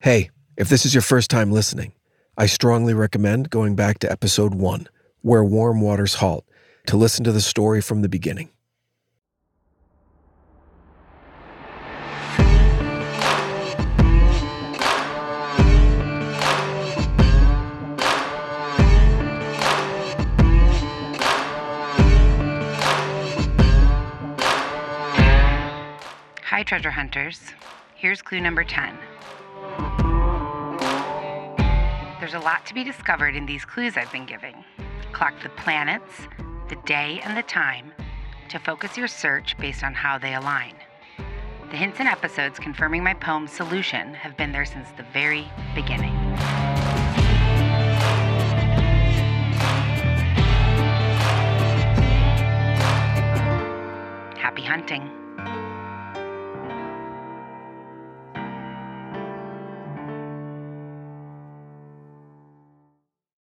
Hey, if this is your first time listening, I strongly recommend going back to episode one, Where Warm Waters Halt, to listen to the story from the beginning. Hi, treasure hunters. Here's clue number 10. There's a lot to be discovered in these clues I've been giving. Clock the planets, the day, and the time to focus your search based on how they align. The hints and episodes confirming my poem's solution have been there since the very beginning. Happy hunting.